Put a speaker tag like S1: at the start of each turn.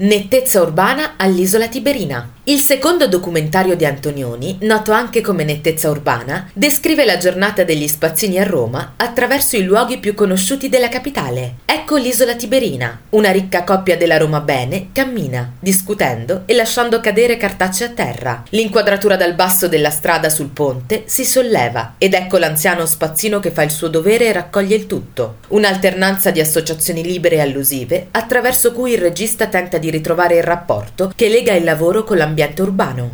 S1: Nettezza urbana all'isola Tiberina. Il secondo documentario di Antonioni, noto anche come Nettezza urbana, descrive la giornata degli spazzini a Roma attraverso i luoghi più conosciuti della capitale. Ecco l'isola Tiberina. Una ricca coppia della Roma bene cammina, discutendo e lasciando cadere cartacce a terra. L'inquadratura dal basso della strada sul ponte si solleva ed ecco l'anziano spazzino che fa il suo dovere e raccoglie il tutto. Un'alternanza di associazioni libere e allusive attraverso cui il regista tenta di ritrovare il rapporto che lega il lavoro con l'ambiente urbano.